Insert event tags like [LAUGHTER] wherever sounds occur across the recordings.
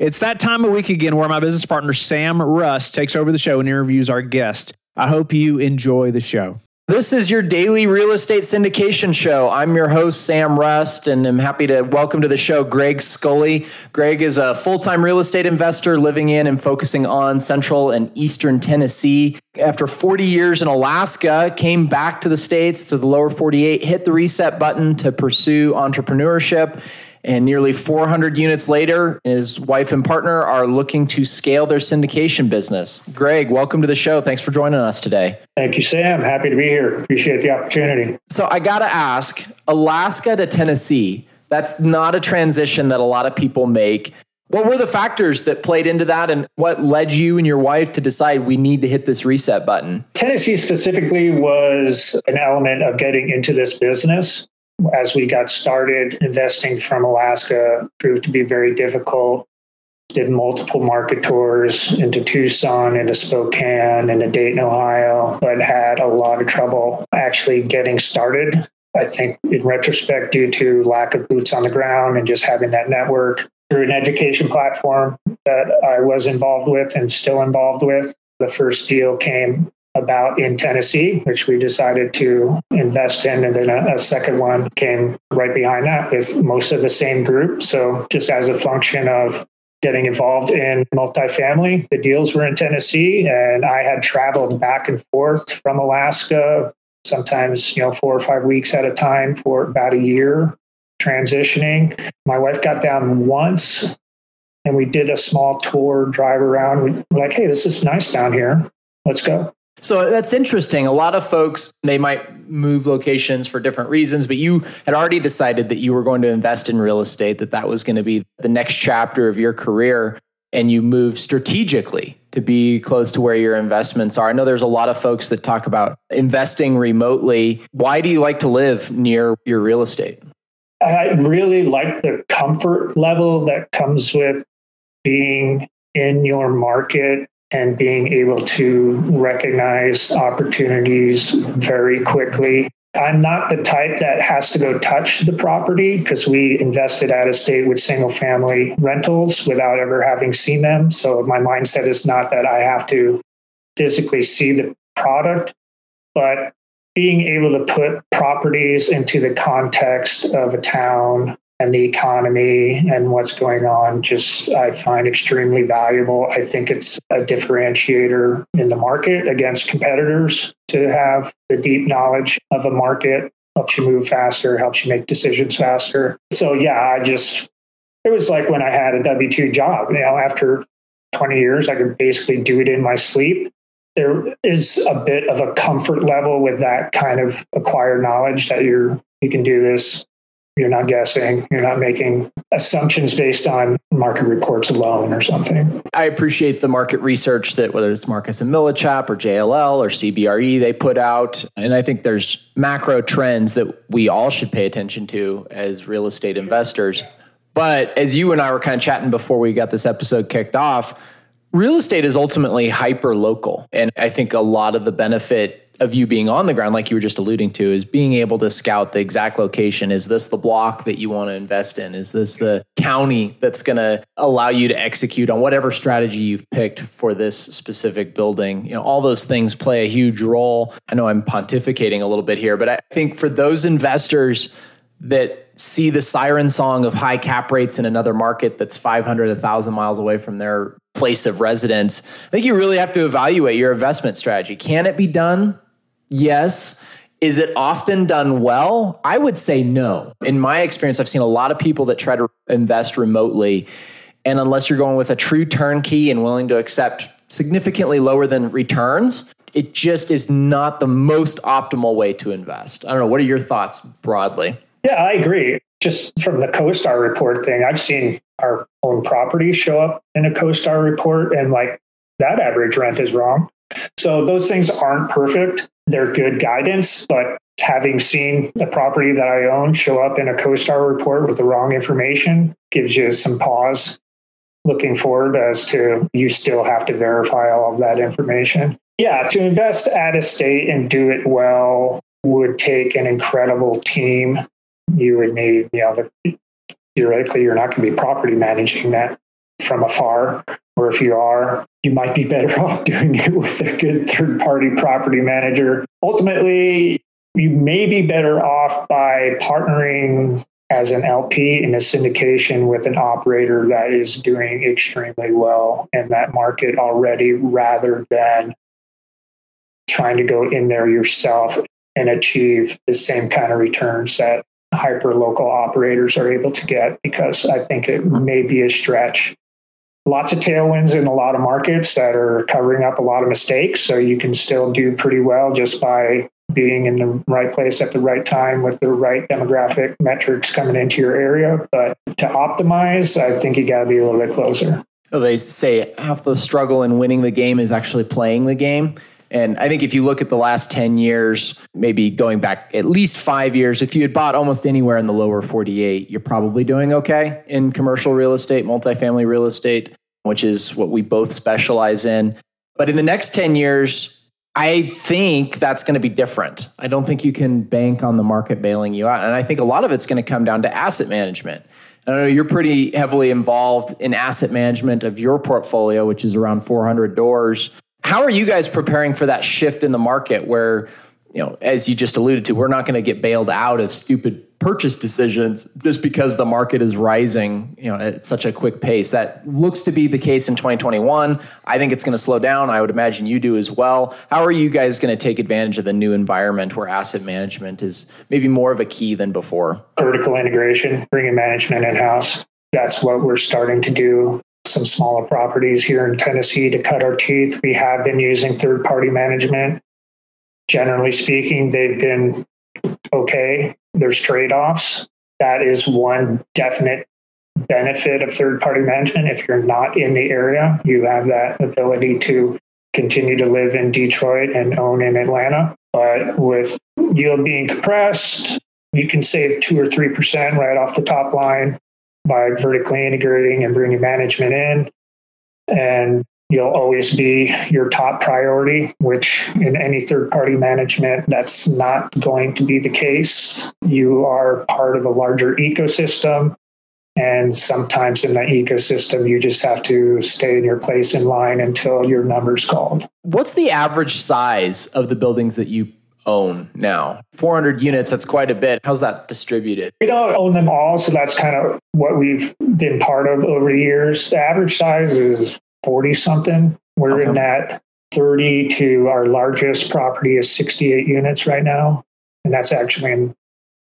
It's that time of week again where my business partner, Sam Rust, takes over the show and interviews our guest. I hope you enjoy the show. This is your daily real estate syndication show. I'm your host, Sam Rust, and I'm happy to welcome to the show Greg Scully. Greg is a full time real estate investor living in and focusing on central and eastern Tennessee. After 40 years in Alaska, came back to the States, to the lower 48, hit the reset button to pursue entrepreneurship and nearly 400 units later, his wife and partner are looking to scale their syndication business. Greg, welcome to the show. Thanks for joining us today. Thank you, Sam. Happy to be here. Appreciate the opportunity. So, I got to ask Alaska to Tennessee, that's not a transition that a lot of people make. What were the factors that played into that, and what led you and your wife to decide we need to hit this reset button? Tennessee specifically was an element of getting into this business as we got started, investing from Alaska proved to be very difficult. Did multiple market tours into Tucson, into Spokane, into Dayton, Ohio, but had a lot of trouble actually getting started. I think in retrospect, due to lack of boots on the ground and just having that network through an education platform that I was involved with and still involved with. The first deal came about in Tennessee, which we decided to invest in. And then a, a, second one came right behind that with most of the same group. So just as a function of getting involved in multifamily, the deals were in Tennessee and I had traveled back and forth from Alaska, sometimes, you know, four or five weeks at a time for about a year transitioning. My wife got down once and we did a small tour drive around. We were like, hey, this is nice down here. Let's go. So that's interesting. A lot of folks, they might move locations for different reasons, but you had already decided that you were going to invest in real estate, that that was going to be the next chapter of your career. And you moved strategically to be close to where your investments are. I know there's a lot of folks that talk about investing remotely. Why do you like to live near your real estate? I really like the comfort level that comes with being in your market and being able to recognize opportunities very quickly. I'm not the type that has to go touch the property because we invested out of state with single family rentals without ever having seen them. So my mindset is not that I have to physically see the product, but being able to put properties into the context of a town and the economy and what's going on just I find extremely valuable. I think it's a differentiator in the market against competitors to have the deep knowledge of a market helps you move faster, helps you make decisions faster. So yeah, I just it was like when I had a W2 job, you know, after 20 years I could basically do it in my sleep. There is a bit of a comfort level with that kind of acquired knowledge that you're you can do this you're not guessing. You're not making assumptions based on market reports alone or something. I appreciate the market research that whether it's Marcus and Millichap or JLL or CBRE they put out. And I think there's macro trends that we all should pay attention to as real estate investors. But as you and I were kind of chatting before we got this episode kicked off, real estate is ultimately hyper local. And I think a lot of the benefit of you being on the ground, like you were just alluding to, is being able to scout the exact location. Is this the block that you want to invest in? Is this the county that's going to allow you to execute on whatever strategy you've picked for this specific building? You know, all those things play a huge role. I know I'm pontificating a little bit here, but I think for those investors that see the siren song of high cap rates in another market that's 500 1000 miles away from their place of residence i think you really have to evaluate your investment strategy can it be done Yes. Is it often done well? I would say no. In my experience, I've seen a lot of people that try to invest remotely. And unless you're going with a true turnkey and willing to accept significantly lower than returns, it just is not the most optimal way to invest. I don't know. What are your thoughts broadly? Yeah, I agree. Just from the CoStar report thing, I've seen our own property show up in a CoStar report and like that average rent is wrong. So those things aren't perfect. They're good guidance, but having seen a property that I own show up in a CoStar report with the wrong information gives you some pause looking forward as to you still have to verify all of that information. Yeah, to invest at a state and do it well would take an incredible team. You would need, you know, the, theoretically, you're not going to be property managing that from afar. Or if you are, you might be better [LAUGHS] off doing it with a good third party property manager. Ultimately, you may be better off by partnering as an LP in a syndication with an operator that is doing extremely well in that market already rather than trying to go in there yourself and achieve the same kind of returns that hyper local operators are able to get because I think it hmm. may be a stretch. Lots of tailwinds in a lot of markets that are covering up a lot of mistakes. So you can still do pretty well just by being in the right place at the right time with the right demographic metrics coming into your area. But to optimize, I think you got to be a little bit closer. Well, they say half the struggle in winning the game is actually playing the game. And I think if you look at the last 10 years, maybe going back at least five years, if you had bought almost anywhere in the lower 48, you're probably doing okay in commercial real estate, multifamily real estate, which is what we both specialize in. But in the next 10 years, I think that's going to be different. I don't think you can bank on the market bailing you out. And I think a lot of it's going to come down to asset management. I know you're pretty heavily involved in asset management of your portfolio, which is around 400 doors. How are you guys preparing for that shift in the market where, you know, as you just alluded to, we're not going to get bailed out of stupid purchase decisions just because the market is rising, you know, at such a quick pace. That looks to be the case in 2021. I think it's going to slow down. I would imagine you do as well. How are you guys going to take advantage of the new environment where asset management is maybe more of a key than before? Vertical integration, bringing management in house. That's what we're starting to do. Some smaller properties here in Tennessee to cut our teeth. We have been using third party management. Generally speaking, they've been okay. There's trade offs. That is one definite benefit of third party management. If you're not in the area, you have that ability to continue to live in Detroit and own in Atlanta. But with yield being compressed, you can save two or 3% right off the top line by vertically integrating and bringing management in. And you'll always be your top priority, which in any third party management, that's not going to be the case. You are part of a larger ecosystem. And sometimes in that ecosystem, you just have to stay in your place in line until your number's called. What's the average size of the buildings that you own now? 400 units, that's quite a bit. How's that distributed? We don't own them all. So that's kind of what we've been part of over the years. The average size is 40 something. We're okay. in that 30 to our largest property is 68 units right now. And that's actually in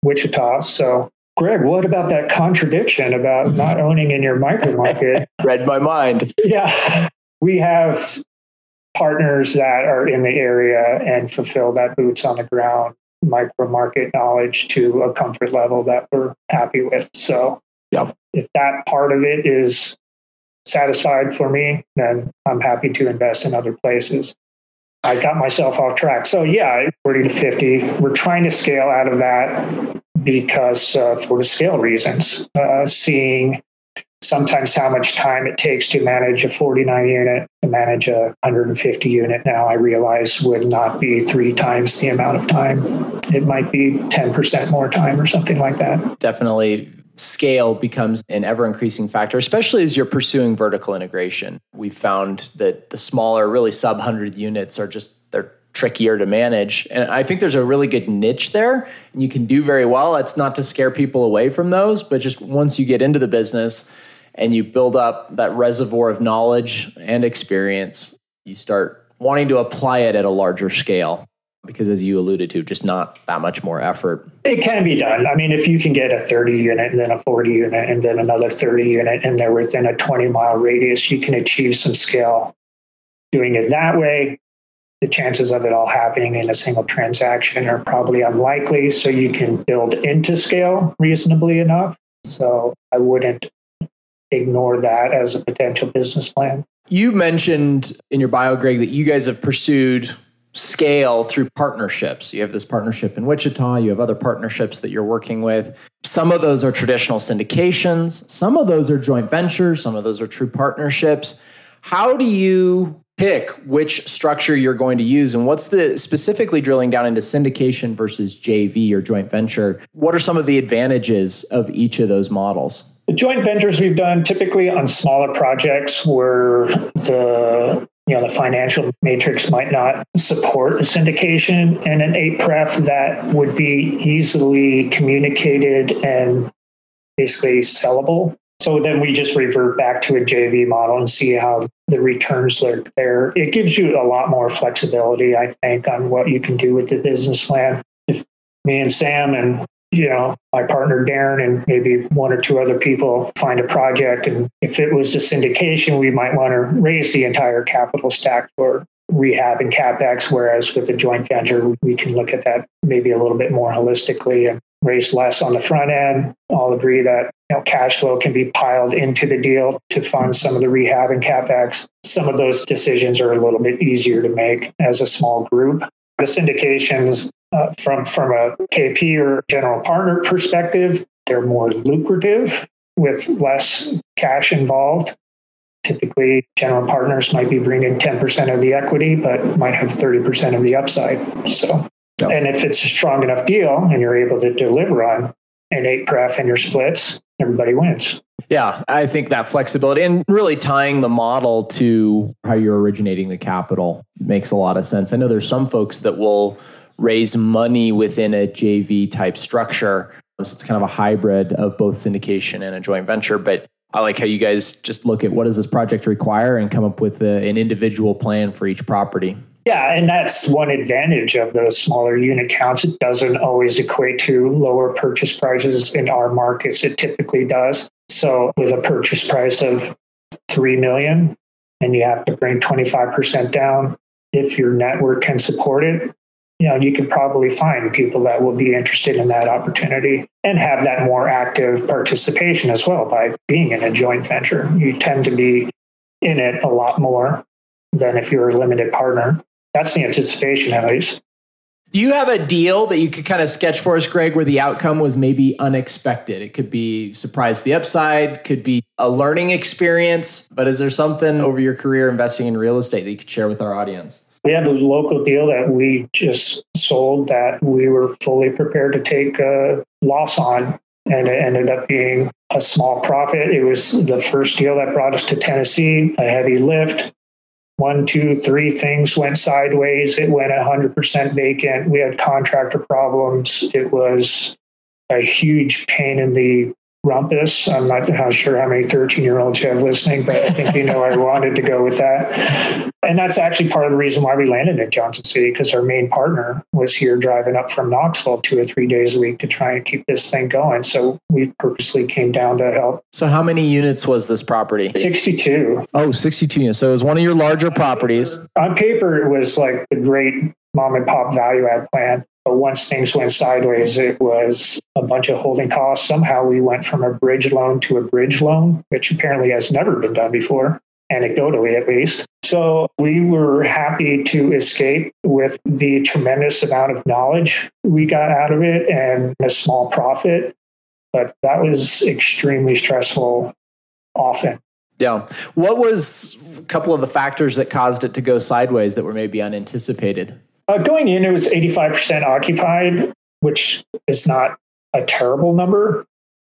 Wichita. So, Greg, what about that contradiction about not owning in your micro market? [LAUGHS] Read my mind. Yeah. We have partners that are in the area and fulfill that boots on the ground micro market knowledge to a comfort level that we're happy with. So, yep. if that part of it is satisfied for me, then I'm happy to invest in other places. I got myself off track. So yeah, 40 to 50. We're trying to scale out of that because uh, for the scale reasons, uh, seeing sometimes how much time it takes to manage a 49 unit to manage a 150 unit now i realize would not be three times the amount of time it might be 10% more time or something like that definitely scale becomes an ever increasing factor, especially as you're pursuing vertical integration. We found that the smaller, really sub 100 units are just, they're trickier to manage. And I think there's a really good niche there and you can do very well. It's not to scare people away from those, but just once you get into the business and you build up that reservoir of knowledge and experience, you start wanting to apply it at a larger scale because as you alluded to just not that much more effort. It can be done. I mean if you can get a 30 unit and then a 40 unit and then another 30 unit and they're within a 20 mile radius you can achieve some scale doing it that way. The chances of it all happening in a single transaction are probably unlikely so you can build into scale reasonably enough. So i wouldn't ignore that as a potential business plan. You mentioned in your bio, Greg, that you guys have pursued scale through partnerships. You have this partnership in Wichita, you have other partnerships that you're working with. Some of those are traditional syndications, some of those are joint ventures, some of those are true partnerships. How do you pick which structure you're going to use and what's the specifically drilling down into syndication versus JV or joint venture? What are some of the advantages of each of those models? The joint ventures we've done typically on smaller projects where the you know the financial matrix might not support a syndication and an eight pref that would be easily communicated and basically sellable. So then we just revert back to a jv model and see how the returns look there. It gives you a lot more flexibility i think on what you can do with the business plan. If me and sam and you know, my partner Darren and maybe one or two other people find a project. And if it was a syndication, we might want to raise the entire capital stack for rehab and capex. Whereas with a joint venture, we can look at that maybe a little bit more holistically and raise less on the front end. I'll agree that you know, cash flow can be piled into the deal to fund some of the rehab and capex. Some of those decisions are a little bit easier to make as a small group. The syndications uh, from from a GP or general partner perspective, they're more lucrative with less cash involved. Typically, general partners might be bringing 10% of the equity, but might have 30% of the upside. So, yep. and if it's a strong enough deal and you're able to deliver on an eight pref and your splits, everybody wins. Yeah, I think that flexibility and really tying the model to how you're originating the capital makes a lot of sense. I know there's some folks that will raise money within a JV type structure. So it's kind of a hybrid of both syndication and a joint venture. But I like how you guys just look at what does this project require and come up with a, an individual plan for each property. Yeah, and that's one advantage of those smaller unit counts. It doesn't always equate to lower purchase prices in our markets. It typically does. So with a purchase price of 3 million and you have to bring 25% down, if your network can support it, you know, you could probably find people that will be interested in that opportunity and have that more active participation as well by being in a joint venture. You tend to be in it a lot more than if you're a limited partner. That's the anticipation, at least. Do you have a deal that you could kind of sketch for us, Greg, where the outcome was maybe unexpected? It could be surprise the upside, could be a learning experience, but is there something over your career investing in real estate that you could share with our audience? We had a local deal that we just sold that we were fully prepared to take a loss on, and it ended up being a small profit. It was the first deal that brought us to Tennessee, a heavy lift. One, two, three things went sideways. It went 100% vacant. We had contractor problems. It was a huge pain in the rumpus. I'm not sure how many 13 year olds you have listening, but I think you know I wanted to go with that. And that's actually part of the reason why we landed in Johnson City because our main partner was here driving up from Knoxville two or three days a week to try and keep this thing going. So we purposely came down to help. So how many units was this property? 62. Oh, 62 units. So it was one of your larger properties. On paper, it was like the great mom and pop value add plan. But once things went sideways, it was a bunch of holding costs. Somehow we went from a bridge loan to a bridge loan, which apparently has never been done before, anecdotally at least. So we were happy to escape with the tremendous amount of knowledge we got out of it and a small profit. But that was extremely stressful often. Yeah. What was a couple of the factors that caused it to go sideways that were maybe unanticipated? Uh, going in, it was 85% occupied, which is not a terrible number.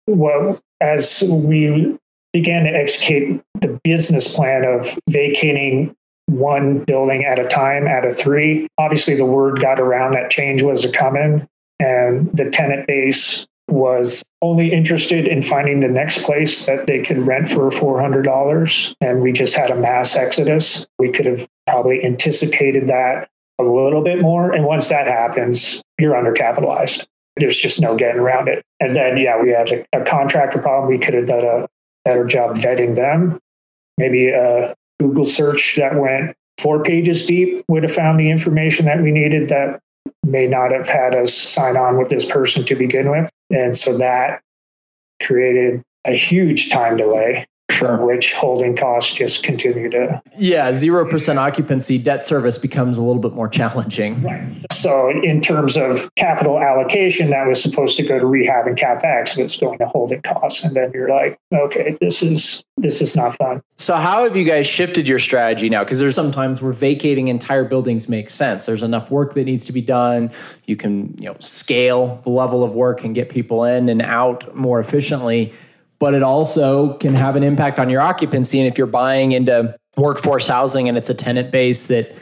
Well, as we began to execute the business plan of vacating one building at a time out of three, obviously the word got around that change was coming, and the tenant base was only interested in finding the next place that they could rent for $400. And we just had a mass exodus. We could have probably anticipated that a little bit more. And once that happens, you're undercapitalized. There's just no getting around it. And then, yeah, we had a, a contractor problem. We could have done a better job vetting them. Maybe a Google search that went four pages deep would have found the information that we needed that may not have had us sign on with this person to begin with. And so that created a huge time delay Sure. Which holding costs just continue to. Yeah, 0% occupancy debt service becomes a little bit more challenging. Right. So, in terms of capital allocation, that was supposed to go to rehab and capex, but it's going to holding costs. And then you're like, okay, this is this is not fun. So, how have you guys shifted your strategy now? Because there's sometimes where vacating entire buildings makes sense. There's enough work that needs to be done. You can, you know, scale the level of work and get people in and out more efficiently but it also can have an impact on your occupancy. And if you're buying into workforce housing and it's a tenant base that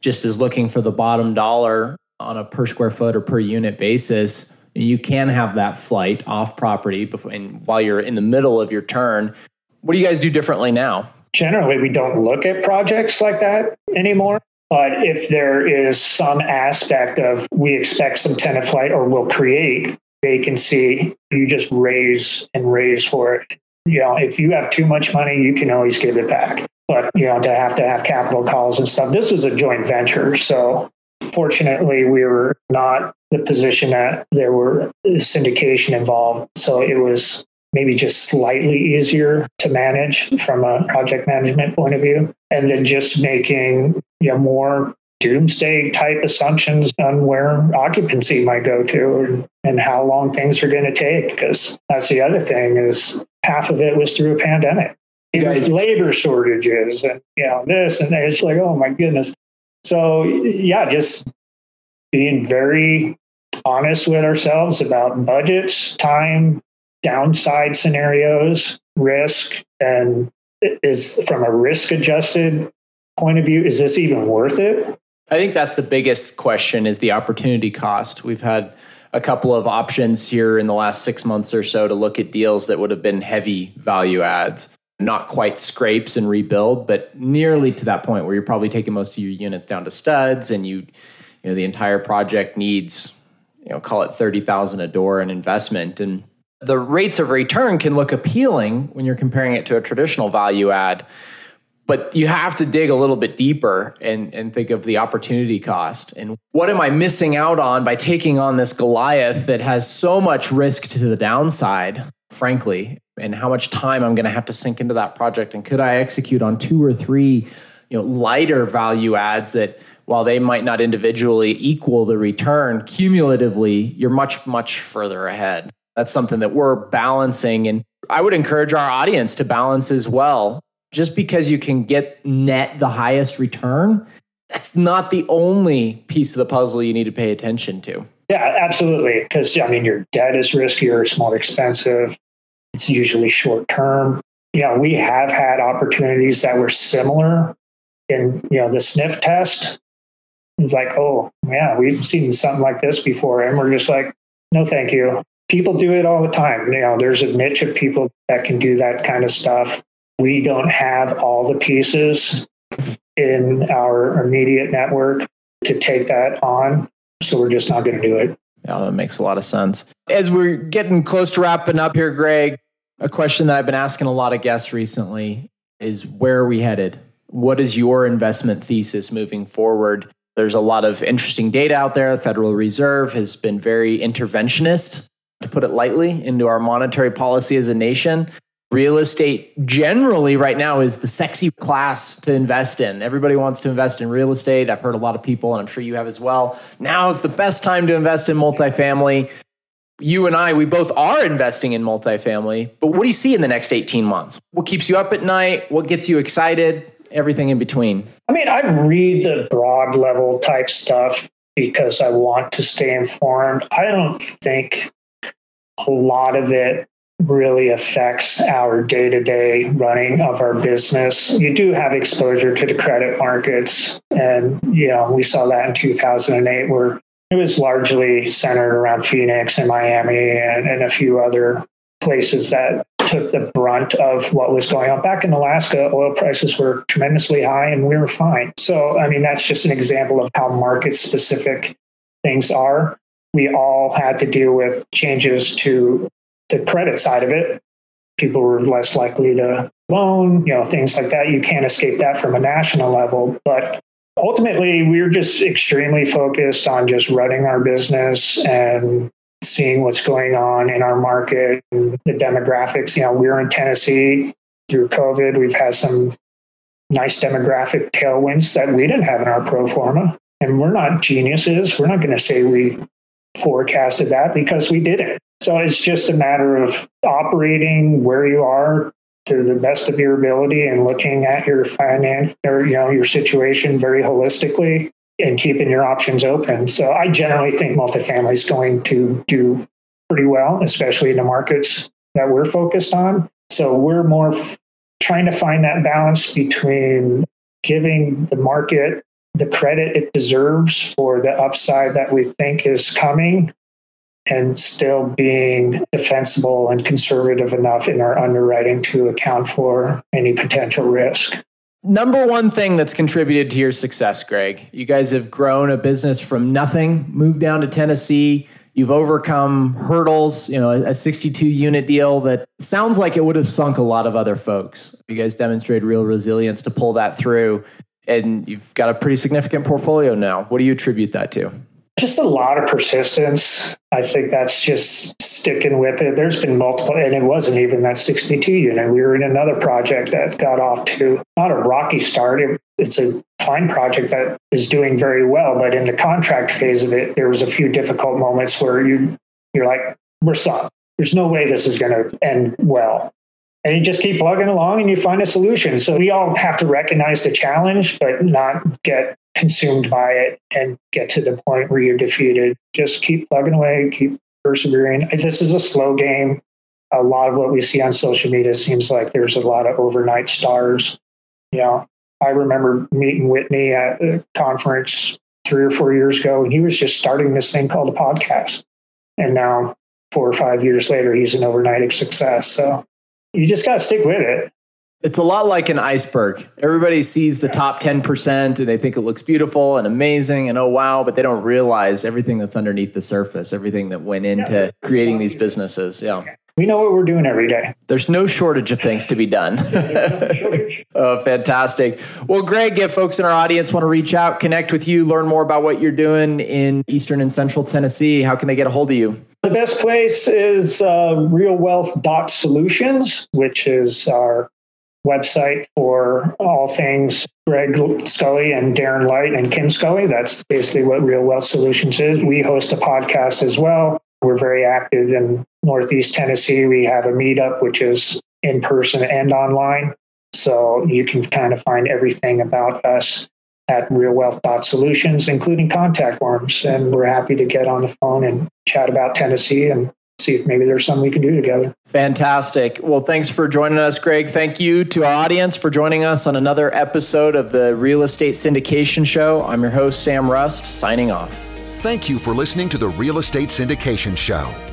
just is looking for the bottom dollar on a per square foot or per unit basis, you can have that flight off property before, and while you're in the middle of your turn. What do you guys do differently now? Generally, we don't look at projects like that anymore. But if there is some aspect of we expect some tenant flight or will create vacancy, you just raise and raise for it. You know, if you have too much money, you can always give it back. But, you know, to have to have capital calls and stuff, this was a joint venture. So fortunately, we were not the position that there were syndication involved. So it was maybe just slightly easier to manage from a project management point of view. And then just making you know, more doomsday type assumptions on where occupancy might go to and, how long things are going to take because that's the other thing is half of it was through a pandemic. It was labor shortages and you know this and that. it's like oh my goodness. So yeah just being very honest with ourselves about budgets time downside scenarios risk and is from a risk adjusted point of view is this even worth it I think that's the biggest question is the opportunity cost. We've had a couple of options here in the last six months or so to look at deals that would have been heavy value adds, not quite scrapes and rebuild, but nearly to that point where you're probably taking most of your units down to studs and you, you know, the entire project needs, you know, call it 30,000 a door in investment. And the rates of return can look appealing when you're comparing it to a traditional value add but you have to dig a little bit deeper and, and think of the opportunity cost. And what am i missing out on by taking on this goliath that has so much risk to the downside frankly and how much time i'm going to have to sink into that project? And could i execute on two or three you know lighter value adds that while they might not individually equal the return cumulatively you're much much further ahead? That's something that we're balancing and i would encourage our audience to balance as well just because you can get net the highest return, that's not the only piece of the puzzle you need to pay attention to. Yeah, absolutely. Because, I mean, your debt is riskier, it's more expensive, it's usually short term. Yeah, we have had opportunities that were similar in, you know, the sniff test. It's like, oh, yeah, we've seen something like this before. And we're just like, no, thank you. People do it all the time. You know, there's a niche of people that can do that kind of stuff we don't have all the pieces in our immediate network to take that on. So we're just not going to do it. Yeah, that makes a lot of sense. As we're getting close to wrapping up here, Greg, a question that I've been asking a lot of guests recently is where are we headed? What is your investment thesis moving forward? There's a lot of interesting data out there. The Federal Reserve has been very interventionist, to put it lightly, into our monetary policy as a nation. Real estate generally right now is the sexy class to invest in. Everybody wants to invest in real estate. I've heard a lot of people, and I'm sure you have as well. Now is the best time to invest in multifamily. You and I, we both are investing in multifamily, but what do you see in the next 18 months? What keeps you up at night? What gets you excited? Everything in between. I mean, I read the broad level type stuff because I want to stay informed. I don't think a lot of it really affects our day to day running of our business. You do have exposure to the credit markets. And, you know, we saw that in 2008 where it was largely centered around Phoenix and Miami and, and a few other places that took the brunt of what was going on. Back in Alaska, oil prices were tremendously high and we were fine. So, I mean, that's just an example of how market specific things are. We all had to deal with changes to the credit side of it, people were less likely to loan, you know, things like that. You can't escape that from a national level. But ultimately, we are just extremely focused on just running our business and seeing what's going on in our market and the demographics. You know, we're in Tennessee. through COVID. We've had some nice demographic tailwinds that we didn't have in our pro forma. And we're not geniuses. We're not going to say we forecasted that because we didn't. So it's just a matter of operating where you are to the best of your ability and looking at your finance or you know your situation very holistically and keeping your options open. So I generally think multifamily is going to do pretty well, especially in the markets that we're focused on. So we're more f- trying to find that balance between giving the market the credit it deserves for the upside that we think is coming and still being defensible and conservative enough in our underwriting to account for any potential risk. Number one thing that's contributed to your success, Greg, you guys have grown a business from nothing, moved down to Tennessee. You've overcome hurdles, you know, a 62 unit deal that sounds like it would have sunk a lot of other folks. You guys demonstrated real resilience to pull that through, and you've got a pretty significant portfolio now. What do you attribute that to? Just a lot of persistence. I think that's just sticking with it. There's been multiple, and it wasn't even that 62 unit. We were in another project that got off to not a rocky start. It, it's a fine project that is doing very well, but in the contract phase of it, there was a few difficult moments where you you're like, we're stuck. There's no way this is going to end well. And you just keep plugging along and you find a solution. So we all have to recognize the challenge, but not get consumed by it and get to the point where you're defeated. Just keep plugging away, keep persevering. This is a slow game. A lot of what we see on social media seems like there's a lot of overnight stars. You know, I remember meeting Whitney at a conference three or four years ago, and he was just starting this thing called a podcast. And now, four or five years later, he's an overnight success. So you just got to stick with it. It's a lot like an iceberg. Everybody sees the top 10% and they think it looks beautiful and amazing and oh wow, but they don't realize everything that's underneath the surface, everything that went into creating these businesses. Yeah. We know what we're doing every day. There's no shortage of things to be done. [LAUGHS] oh, fantastic. Well, Greg, if folks in our audience want to reach out, connect with you, learn more about what you're doing in Eastern and Central Tennessee, how can they get a hold of you? The best place is uh, realwealth.solutions, which is our website for all things Greg Scully and Darren Light and Kim Scully. That's basically what Real Wealth Solutions is. We host a podcast as well. We're very active in Northeast Tennessee. We have a meetup, which is in person and online. So you can kind of find everything about us at realwealth.solutions, including contact forms. And we're happy to get on the phone and chat about Tennessee and see if maybe there's something we can do together. Fantastic. Well, thanks for joining us, Greg. Thank you to our audience for joining us on another episode of the Real Estate Syndication Show. I'm your host, Sam Rust, signing off. Thank you for listening to the Real Estate Syndication Show,